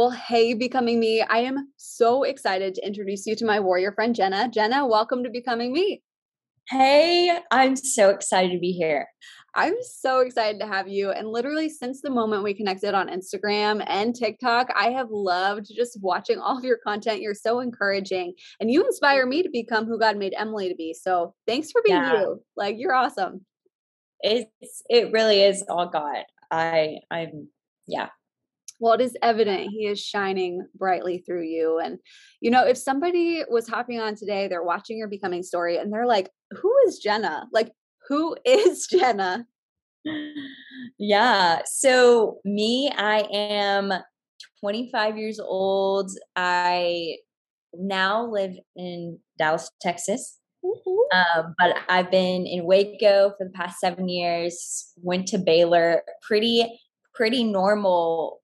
Well, hey, Becoming Me. I am so excited to introduce you to my warrior friend, Jenna. Jenna, welcome to Becoming Me. Hey, I'm so excited to be here. I'm so excited to have you. And literally, since the moment we connected on Instagram and TikTok, I have loved just watching all of your content. You're so encouraging and you inspire me to become who God made Emily to be. So thanks for being yeah. you. Like, you're awesome. It's, it really is all God. I, I'm, yeah, well it is evident he is shining brightly through you and you know if somebody was hopping on today they're watching your becoming story and they're like who is jenna like who is jenna yeah so me i am 25 years old i now live in dallas texas um, but I've been in Waco for the past seven years. Went to Baylor. Pretty, pretty normal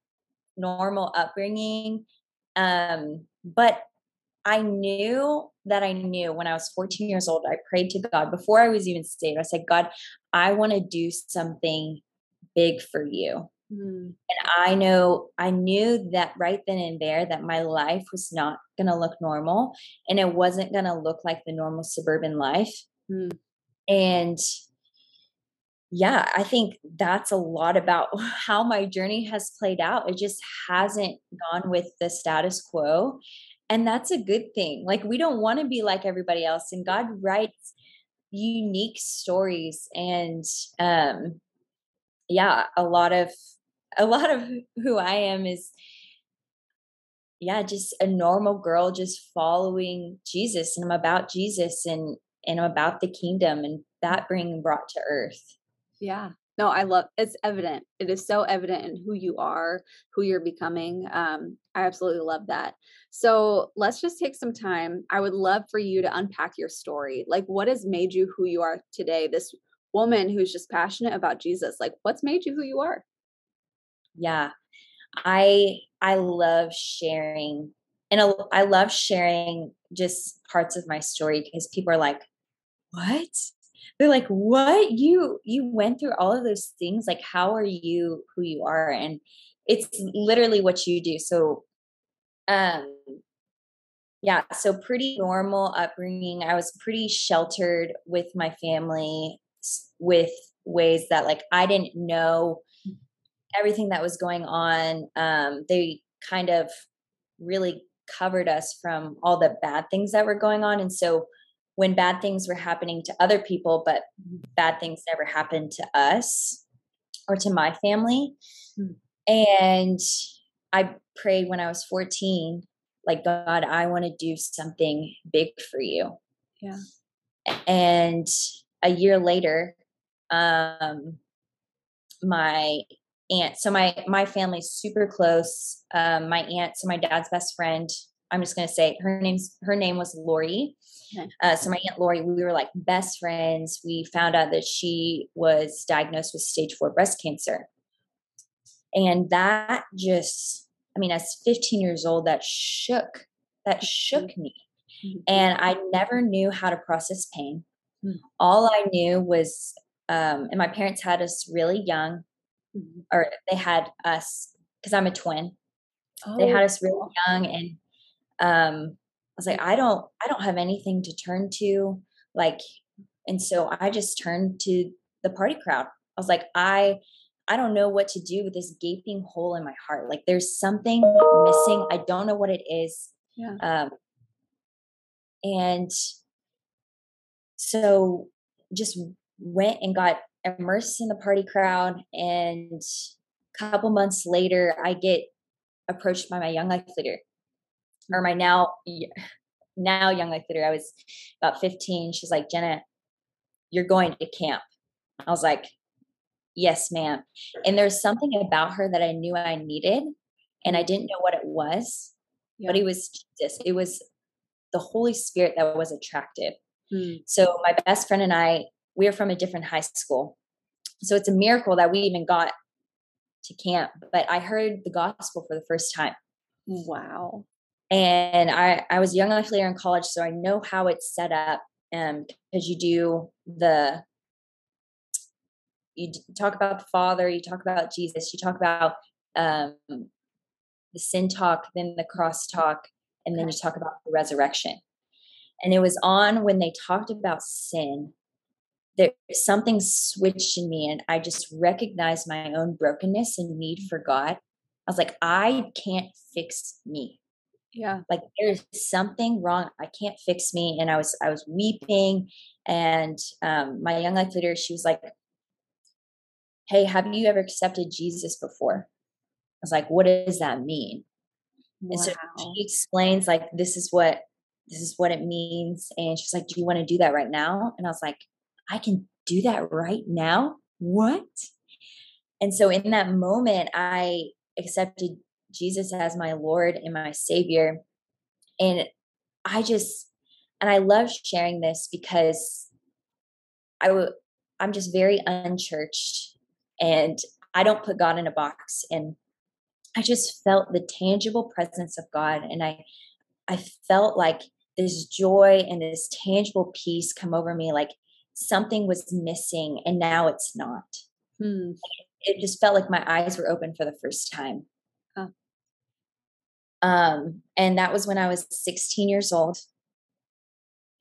normal upbringing. Um, but I knew that I knew when I was 14 years old, I prayed to God before I was even saved. I said, God, I want to do something big for you. Mm. And I know, I knew that right then and there that my life was not going to look normal and it wasn't going to look like the normal suburban life. Mm. And yeah, I think that's a lot about how my journey has played out. It just hasn't gone with the status quo. And that's a good thing. Like, we don't want to be like everybody else. And God writes unique stories. And um, yeah, a lot of, a lot of who I am is, yeah, just a normal girl just following Jesus. And I'm about Jesus and, and I'm about the kingdom and that being brought to earth. Yeah. No, I love it's evident. It is so evident in who you are, who you're becoming. Um, I absolutely love that. So let's just take some time. I would love for you to unpack your story. Like, what has made you who you are today? This woman who's just passionate about Jesus. Like, what's made you who you are? Yeah, I I love sharing, and I love sharing just parts of my story because people are like, "What? They're like what? You you went through all of those things? Like how are you who you are? And it's literally what you do. So um yeah so pretty normal upbringing. I was pretty sheltered with my family with ways that like i didn't know everything that was going on. Um they kind of really covered us from all the bad things that were going on. And so when bad things were happening to other people, but bad things never happened to us or to my family. Mm. And I prayed when I was 14, like, God, I want to do something big for you. Yeah. And a year later, um, my aunt, so my, my family's super close. Um, my aunt, so my dad's best friend, I'm just going to say her name's, her name was Lori uh, so my aunt Lori, we were like best friends. We found out that she was diagnosed with stage four breast cancer, and that just, I mean, as 15 years old, that shook, that shook me, mm-hmm. and I never knew how to process pain. Mm-hmm. All I knew was, um, and my parents had us really young, mm-hmm. or they had us because I'm a twin. Oh. They had us really young, and um, I was like, I don't, I don't have anything to turn to. Like, and so I just turned to the party crowd. I was like, I, I don't know what to do with this gaping hole in my heart. Like, there's something missing. I don't know what it is. Yeah. Um, and so just went and got immersed in the party crowd. And a couple months later, I get approached by my young life leader or my now now young life leader. I was about 15. She's like, Jenna, you're going to camp. I was like, yes, ma'am. And there's something about her that I knew I needed, and I didn't know what it was, yeah. but it was Jesus. It was the Holy Spirit that was attractive. Mm. So my best friend and I, we are from a different high school. So it's a miracle that we even got to camp. But I heard the gospel for the first time. Wow. And I, I was young life leader in college, so I know how it's set up. Um, because you do the you talk about the Father, you talk about Jesus, you talk about um, the sin talk, then the cross talk, and then you talk about the resurrection. And it was on when they talked about sin that something switched in me and I just recognized my own brokenness and need for God. I was like, I can't fix me. Yeah. Like there's something wrong. I can't fix me. And I was I was weeping. And um my young life leader, she was like, Hey, have you ever accepted Jesus before? I was like, what does that mean? Wow. And so she explains like this is what this is what it means. And she's like, Do you want to do that right now? And I was like, I can do that right now. What? And so in that moment, I accepted Jesus as my Lord and my Savior. And I just, and I love sharing this because I I'm just very unchurched and I don't put God in a box. And I just felt the tangible presence of God. And I, I felt like this joy and this tangible peace come over me. Like something was missing and now it's not. Hmm. It just felt like my eyes were open for the first time. Um, and that was when I was 16 years old.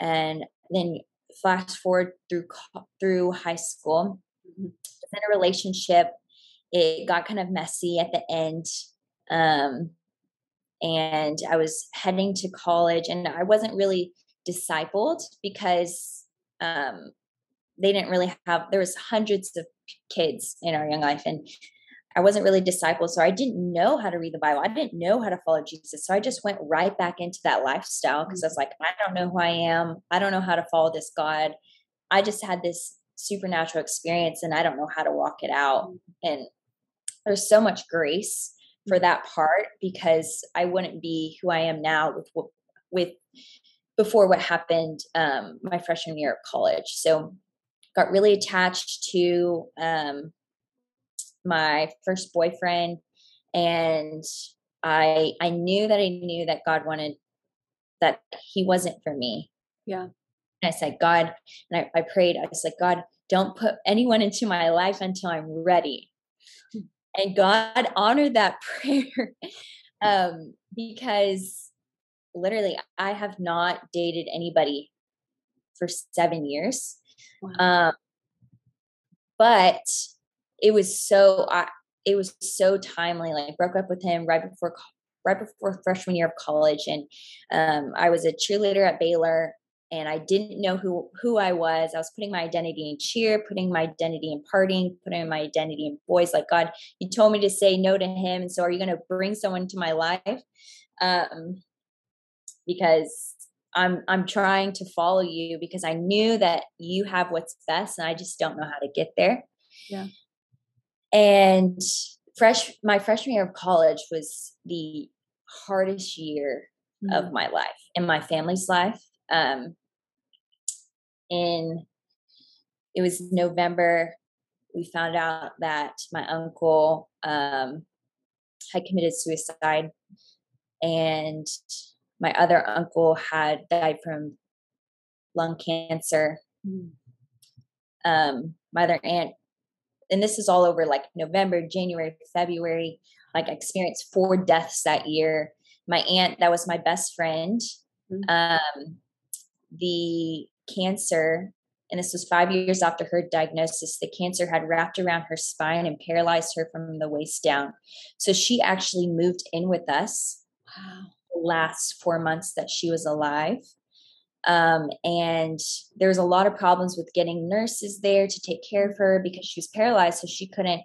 And then flash forward through through high school, mm-hmm. in a relationship. It got kind of messy at the end. Um, and I was heading to college, and I wasn't really discipled because um, they didn't really have there was hundreds of kids in our young life and I wasn't really discipled, so I didn't know how to read the Bible. I didn't know how to follow Jesus. So I just went right back into that lifestyle because I was like, I don't know who I am. I don't know how to follow this God. I just had this supernatural experience and I don't know how to walk it out. And there's so much grace for that part because I wouldn't be who I am now with with before what happened um, my freshman year of college. So got really attached to um, my first boyfriend and i i knew that i knew that god wanted that he wasn't for me. Yeah. And i said god and i, I prayed i was like god don't put anyone into my life until i'm ready. And god honored that prayer um because literally i have not dated anybody for seven years. Wow. Um, but it was so I, it was so timely. Like broke up with him right before right before freshman year of college, and um, I was a cheerleader at Baylor, and I didn't know who who I was. I was putting my identity in cheer, putting my identity in partying, putting my identity in boys. Like God, you told me to say no to him, and so are you going to bring someone into my life? Um, because I'm I'm trying to follow you because I knew that you have what's best and I just don't know how to get there. Yeah. And fresh my freshman year of college was the hardest year mm-hmm. of my life and my family's life. Um in it was November we found out that my uncle um had committed suicide and my other uncle had died from lung cancer. Mm. Um, my other aunt, and this is all over like November, January, February. Like I experienced four deaths that year. My aunt, that was my best friend. Mm. Um, the cancer, and this was five years after her diagnosis, the cancer had wrapped around her spine and paralyzed her from the waist down. So she actually moved in with us. Wow last four months that she was alive. Um, and there was a lot of problems with getting nurses there to take care of her because she was paralyzed, so she couldn't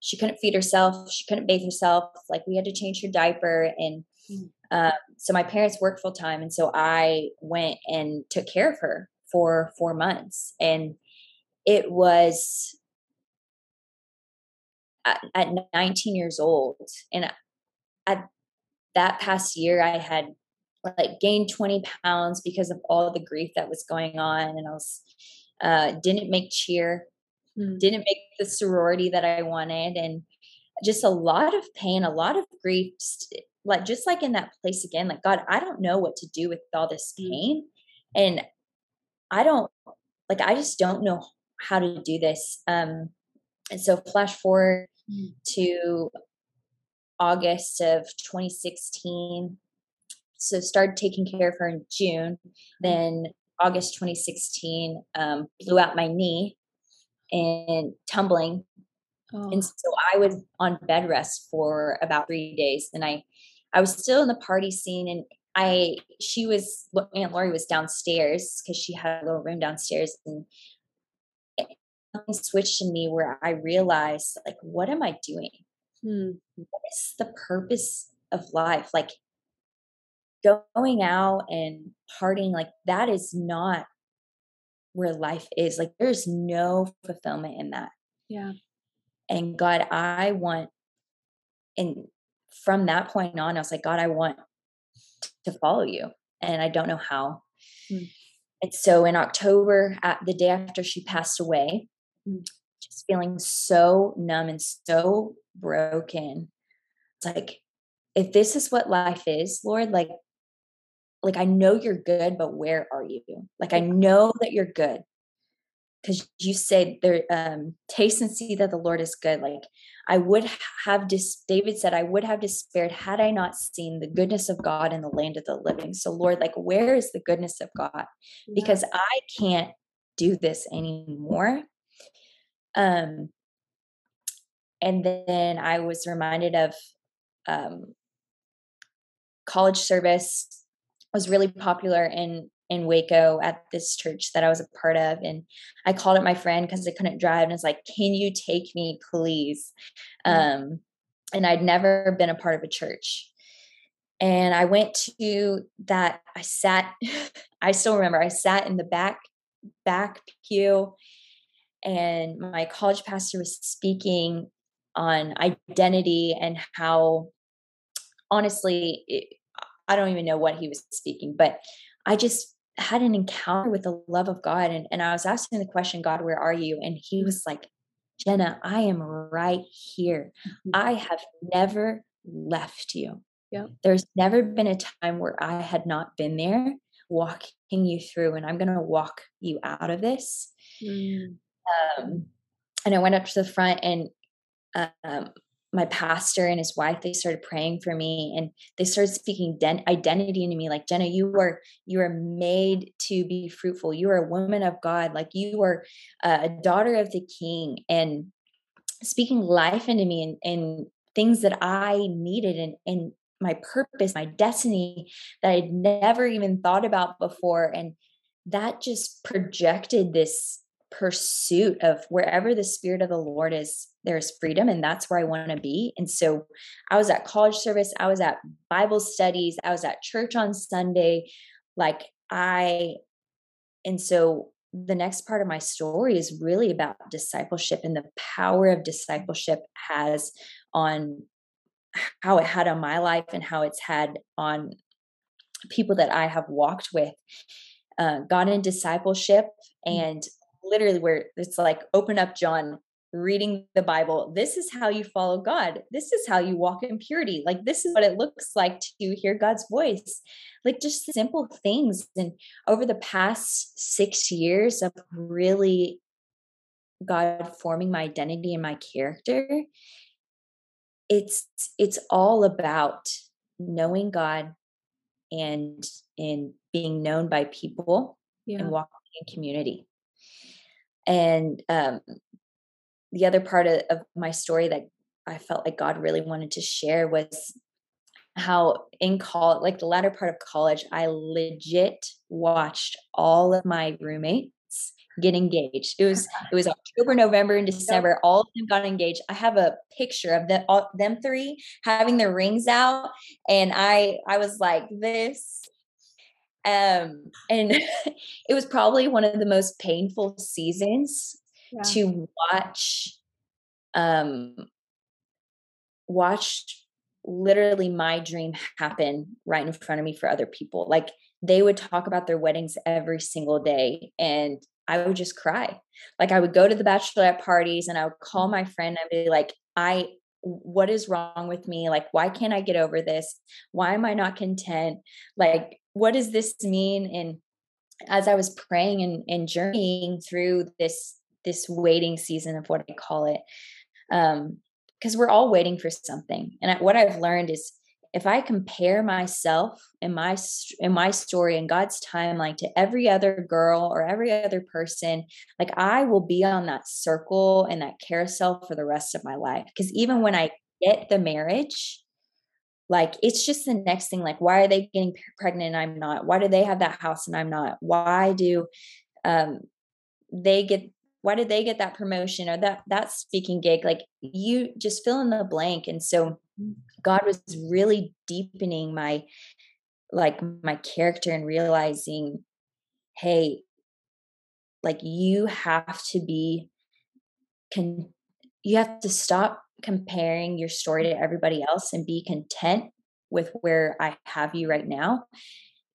she couldn't feed herself, she couldn't bathe herself. Like we had to change her diaper, and uh, so my parents worked full time, and so I went and took care of her for four months, and it was at, at 19 years old and at that past year i had like gained 20 pounds because of all the grief that was going on and i was uh didn't make cheer mm. didn't make the sorority that i wanted and just a lot of pain a lot of grief just, like just like in that place again like god i don't know what to do with all this mm. pain and i don't like i just don't know how to do this um and so flash forward mm. to august of 2016 so started taking care of her in june mm. then august 2016 um, blew out my knee and tumbling Oh. And so I was on bed rest for about three days. And I I was still in the party scene and I she was Aunt Lori was downstairs because she had a little room downstairs and something switched in me where I realized like what am I doing? Hmm. What is the purpose of life? Like going out and partying like that is not where life is. Like there's no fulfillment in that. Yeah. And God, I want and from that point on, I was like, God, I want to follow you. And I don't know how. Mm. And so in October, at the day after she passed away, mm. just feeling so numb and so broken. It's like, if this is what life is, Lord, like, like I know you're good, but where are you? Like I know that you're good. Because you said there um taste and see that the lord is good. Like i would have dis david said i would have despaired had i not seen the goodness of god in the land of the living. So lord like where is the goodness of god? Because i can't do this anymore. Um and then i was reminded of um college service was really popular in in Waco at this church that I was a part of. And I called up my friend because I couldn't drive and I was like, Can you take me, please? Mm-hmm. Um, and I'd never been a part of a church. And I went to that, I sat, I still remember, I sat in the back, back pew, and my college pastor was speaking on identity and how honestly, it, I don't even know what he was speaking, but I just had an encounter with the love of God. And, and I was asking the question, God, where are you? And he was like, Jenna, I am right here. Mm-hmm. I have never left you. Yeah. There's never been a time where I had not been there walking you through, and I'm going to walk you out of this. Mm. Um, and I went up to the front, and um, my pastor and his wife they started praying for me and they started speaking den- identity into me like jenna you are you are made to be fruitful. You are a woman of god. Like you are a daughter of the king and speaking life into me and, and things that i needed and and my purpose my destiny that i'd never even thought about before and that just projected this pursuit of wherever the spirit of the lord is there's freedom and that's where i want to be and so i was at college service i was at bible studies i was at church on sunday like i and so the next part of my story is really about discipleship and the power of discipleship has on how it had on my life and how it's had on people that I have walked with. Uh, got in discipleship mm. and literally where it's like open up John reading the Bible. This is how you follow God. This is how you walk in purity. Like, this is what it looks like to hear God's voice. Like, just simple things. And over the past six years of really God forming my identity and my character, it's it's all about knowing God and in being known by people yeah. and walking in community. And um, the other part of, of my story that I felt like God really wanted to share was how in college, like the latter part of college, I legit watched all of my roommates get engaged. It was it was October, November, and December. All of them got engaged. I have a picture of them all, them three having their rings out, and I I was like this. Um, and it was probably one of the most painful seasons yeah. to watch um watched literally my dream happen right in front of me for other people. Like they would talk about their weddings every single day and I would just cry. Like I would go to the bachelorette parties and I would call my friend and be like, I what is wrong with me? Like, why can't I get over this? Why am I not content? Like, what does this mean? And as I was praying and, and journeying through this this waiting season of what I call it, um, because we're all waiting for something. And what I've learned is if I compare myself and my in my story and God's timeline to every other girl or every other person, like I will be on that circle and that carousel for the rest of my life. Because even when I get the marriage, like it's just the next thing. Like, why are they getting pregnant and I'm not? Why do they have that house and I'm not? Why do um they get why did they get that promotion or that that speaking gig like you just fill in the blank and so. God was really deepening my like my character and realizing hey like you have to be can you have to stop comparing your story to everybody else and be content with where i have you right now.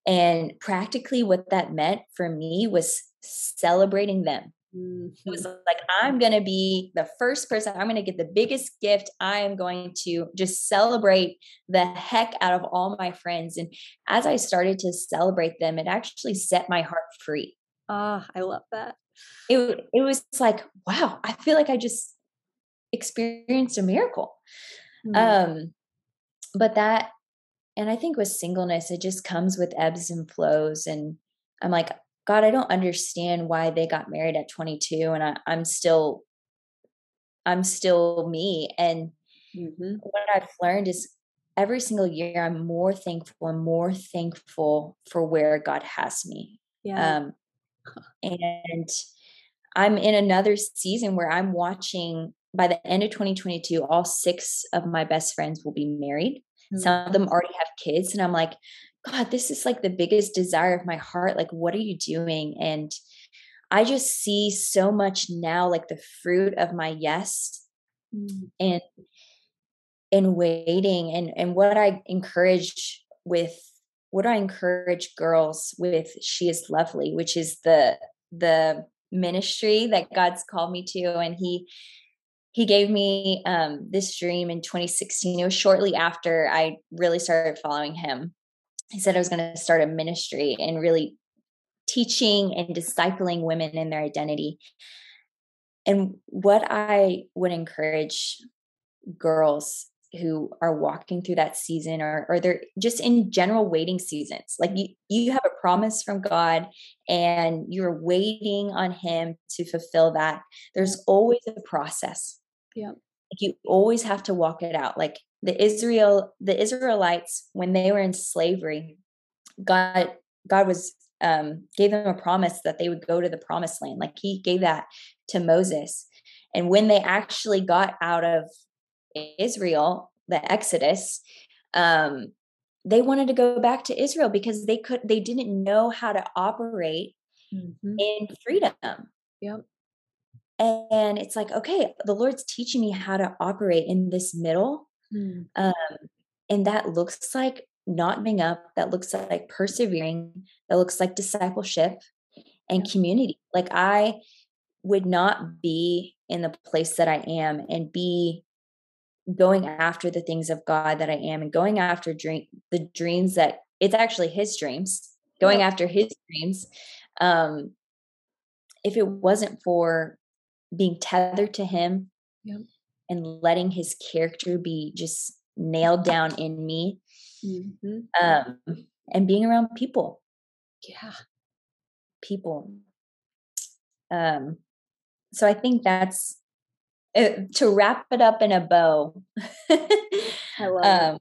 And practically what that meant for me was celebrating them Mm-hmm. It was like, I'm going to be the first person, I'm going to get the biggest gift. I am going to just celebrate the heck out of all my friends. And as I started to celebrate them, it actually set my heart free. Ah, oh, I love that. It, it was like, wow, I feel like I just experienced a miracle. Mm-hmm. Um, but that, and I think with singleness, it just comes with ebbs and flows. And I'm like, God, I don't understand why they got married at 22 and I, am still, I'm still me. And mm-hmm. what I've learned is every single year I'm more thankful and more thankful for where God has me. Yeah. Um, and I'm in another season where I'm watching by the end of 2022, all six of my best friends will be married. Mm-hmm. Some of them already have kids. And I'm like, God, this is like the biggest desire of my heart. Like, what are you doing? And I just see so much now, like the fruit of my yes mm. and in waiting and and what I encourage with what I encourage girls with she is lovely, which is the the ministry that God's called me to. And he he gave me um, this dream in 2016. It was shortly after I really started following him he said I was going to start a ministry and really teaching and discipling women in their identity. And what I would encourage girls who are walking through that season or or they're just in general waiting seasons like you you have a promise from God and you're waiting on him to fulfill that. There's always a process. Yeah you always have to walk it out like the Israel the Israelites when they were in slavery, God God was um, gave them a promise that they would go to the promised land. Like He gave that to Moses, and when they actually got out of Israel, the Exodus, um, they wanted to go back to Israel because they could they didn't know how to operate mm-hmm. in freedom. Yep. And it's like, okay, the Lord's teaching me how to operate in this middle Mm. Um, and that looks like not giving up, that looks like persevering, that looks like discipleship and community. Like I would not be in the place that I am and be going after the things of God that I am and going after dream the dreams that it's actually his dreams, going after his dreams. Um if it wasn't for being tethered to him yeah and letting his character be just nailed down in me. Mm-hmm. um, and being around people. Yeah. People. Um so i think that's uh, to wrap it up in a bow i love um,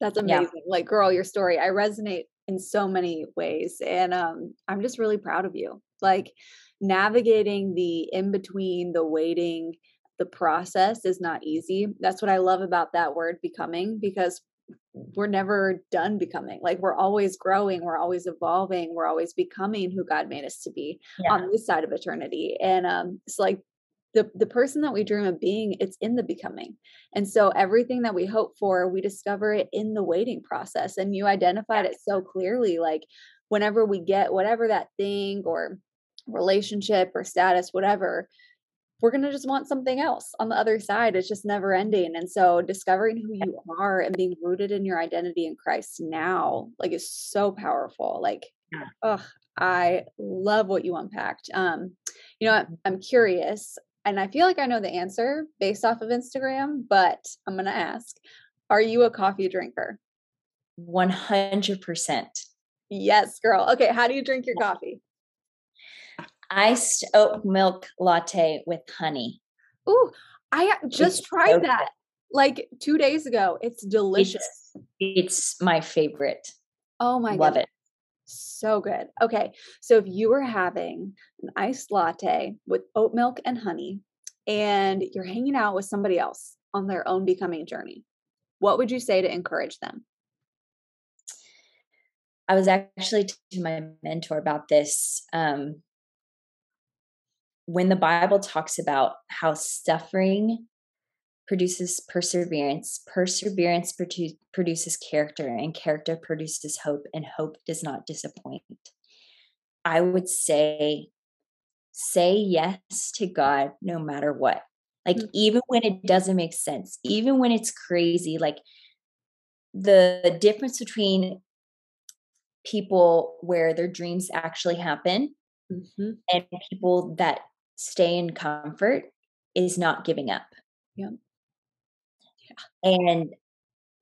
that's amazing yeah. like girl your story i resonate in so many ways and um i'm just really proud of you. Like navigating the in between, the waiting, the process is not easy. That's what I love about that word becoming because we're never done becoming. Like we're always growing, we're always evolving, we're always becoming who God made us to be yeah. on this side of eternity. And um it's like the the person that we dream of being it's in the becoming and so everything that we hope for we discover it in the waiting process and you identified it so clearly like whenever we get whatever that thing or relationship or status whatever we're going to just want something else on the other side it's just never ending and so discovering who you are and being rooted in your identity in christ now like is so powerful like oh i love what you unpacked um you know i'm curious and I feel like I know the answer based off of Instagram, but I'm going to ask Are you a coffee drinker? 100%. Yes, girl. Okay. How do you drink your coffee? Iced oat milk latte with honey. Ooh, I just it's tried so that like two days ago. It's delicious. It's, it's my favorite. Oh my Love goodness. it. So good. Okay. So if you were having an iced latte with oat milk and honey, and you're hanging out with somebody else on their own becoming journey, what would you say to encourage them? I was actually to my mentor about this. Um, when the Bible talks about how suffering produces perseverance. Perseverance produces character, and character produces hope, and hope does not disappoint. I would say, say yes to God no matter what. Like, mm-hmm. even when it doesn't make sense, even when it's crazy, like the difference between people where their dreams actually happen mm-hmm. and people that stay in comfort is not giving up. Yeah. And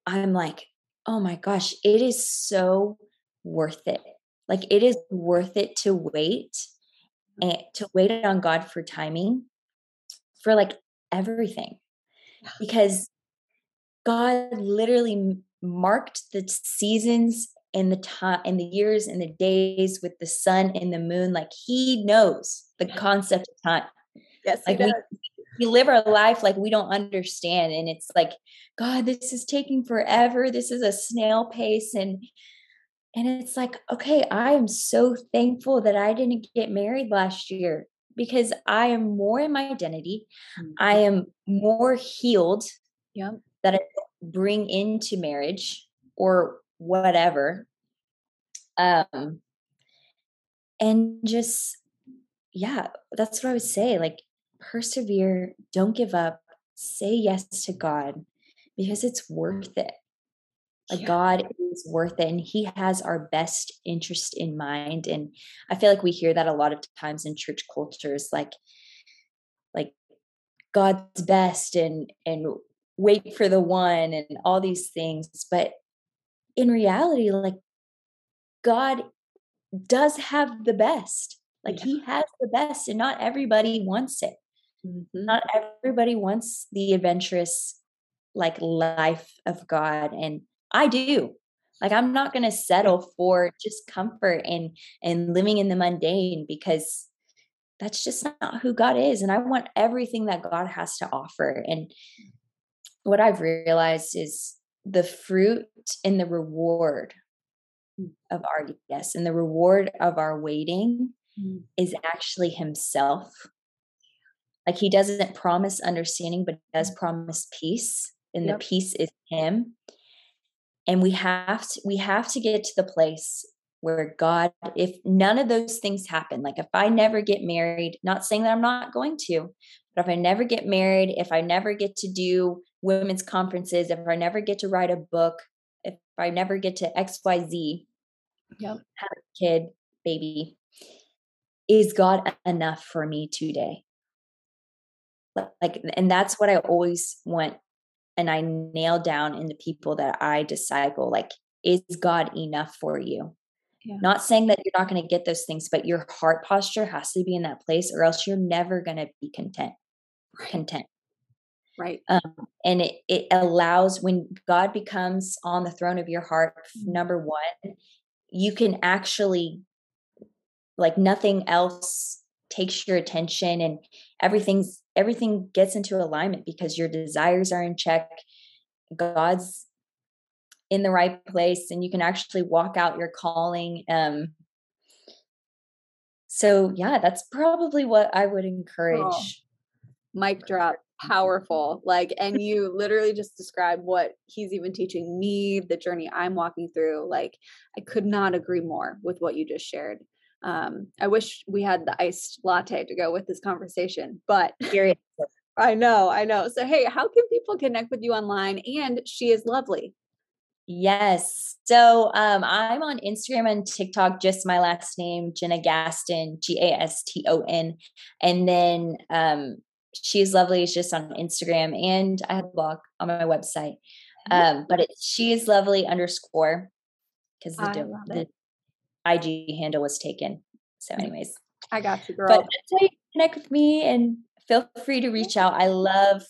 I'm like, oh my gosh, it is so worth it. Like it is worth it to wait and eh, to wait on God for timing for like everything. Because God literally marked the seasons and the time and the years and the days with the sun and the moon. Like he knows the concept of time. Yes, like we, we live our life like we don't understand and it's like god this is taking forever. This is a snail pace and and it's like okay i am so thankful that i didn't get married last year because i am more in my identity. Mm-hmm. i am more healed yeah that i bring into marriage or whatever. Um and just yeah that's what i would say like persevere, don't give up, say yes to God because it's worth it. Like yeah. God is worth it and He has our best interest in mind. And I feel like we hear that a lot of times in church cultures, like like God's best and and wait for the one and all these things. But in reality, like God does have the best. Like yeah. he has the best, and not everybody wants it. Mm-hmm. Not everybody wants the adventurous like life of God and I do. Like I'm not going to settle for just comfort and and living in the mundane because that's just not who God is and I want everything that God has to offer and what I've realized is the fruit and the reward mm. of our yes and the reward of our waiting mm. is actually himself like he doesn't promise understanding, but does mm. promise peace. And yep. the peace is him. And we have to we have to get to the place where God, if none of those things happen, like if I never get married, not saying that I'm not going to, but if I never get married, if I never get to do women's conferences, if I never get to write a book, if I never get to XYZ, yep. have a kid, baby, is God enough for me today? like and that's what i always want and i nail down in the people that i disciple like is god enough for you yeah. not saying that you're not going to get those things but your heart posture has to be in that place or else you're never going to be content right. content right um, and it, it allows when god becomes on the throne of your heart mm-hmm. number one you can actually like nothing else takes your attention and everything's everything gets into alignment because your desires are in check. God's in the right place and you can actually walk out your calling um so yeah that's probably what i would encourage. oh, mic drop powerful like and you literally just described what he's even teaching me the journey i'm walking through like i could not agree more with what you just shared um i wish we had the iced latte to go with this conversation but i know i know so hey how can people connect with you online and she is lovely Yes. So um, I'm on Instagram and TikTok, just my last name, Jenna Gaston, G A S T O N. And then um, she's lovely is just on Instagram and I have a blog on my website. Um, but it's she is lovely underscore because the, the IG handle was taken. So, mm. anyways, I got you, girl. But you connect with me and feel free to reach out. I love,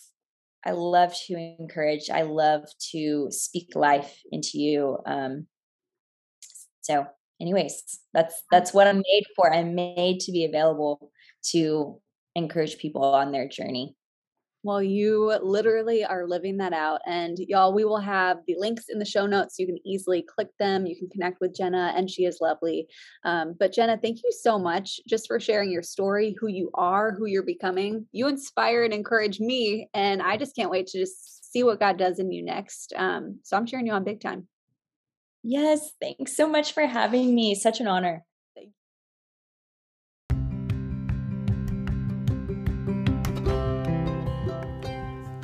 I love to encourage. I love to speak life into you. Um, so, anyways, that's that's what I'm made for. I'm made to be available to encourage people on their journey. Well, you literally are living that out. And y'all, we will have the links in the show notes. You can easily click them. You can connect with Jenna, and she is lovely. Um, but Jenna, thank you so much just for sharing your story, who you are, who you're becoming. You inspire and encourage me. And I just can't wait to just see what God does in you next. Um, so I'm cheering you on big time. Yes. Thanks so much for having me. Such an honor.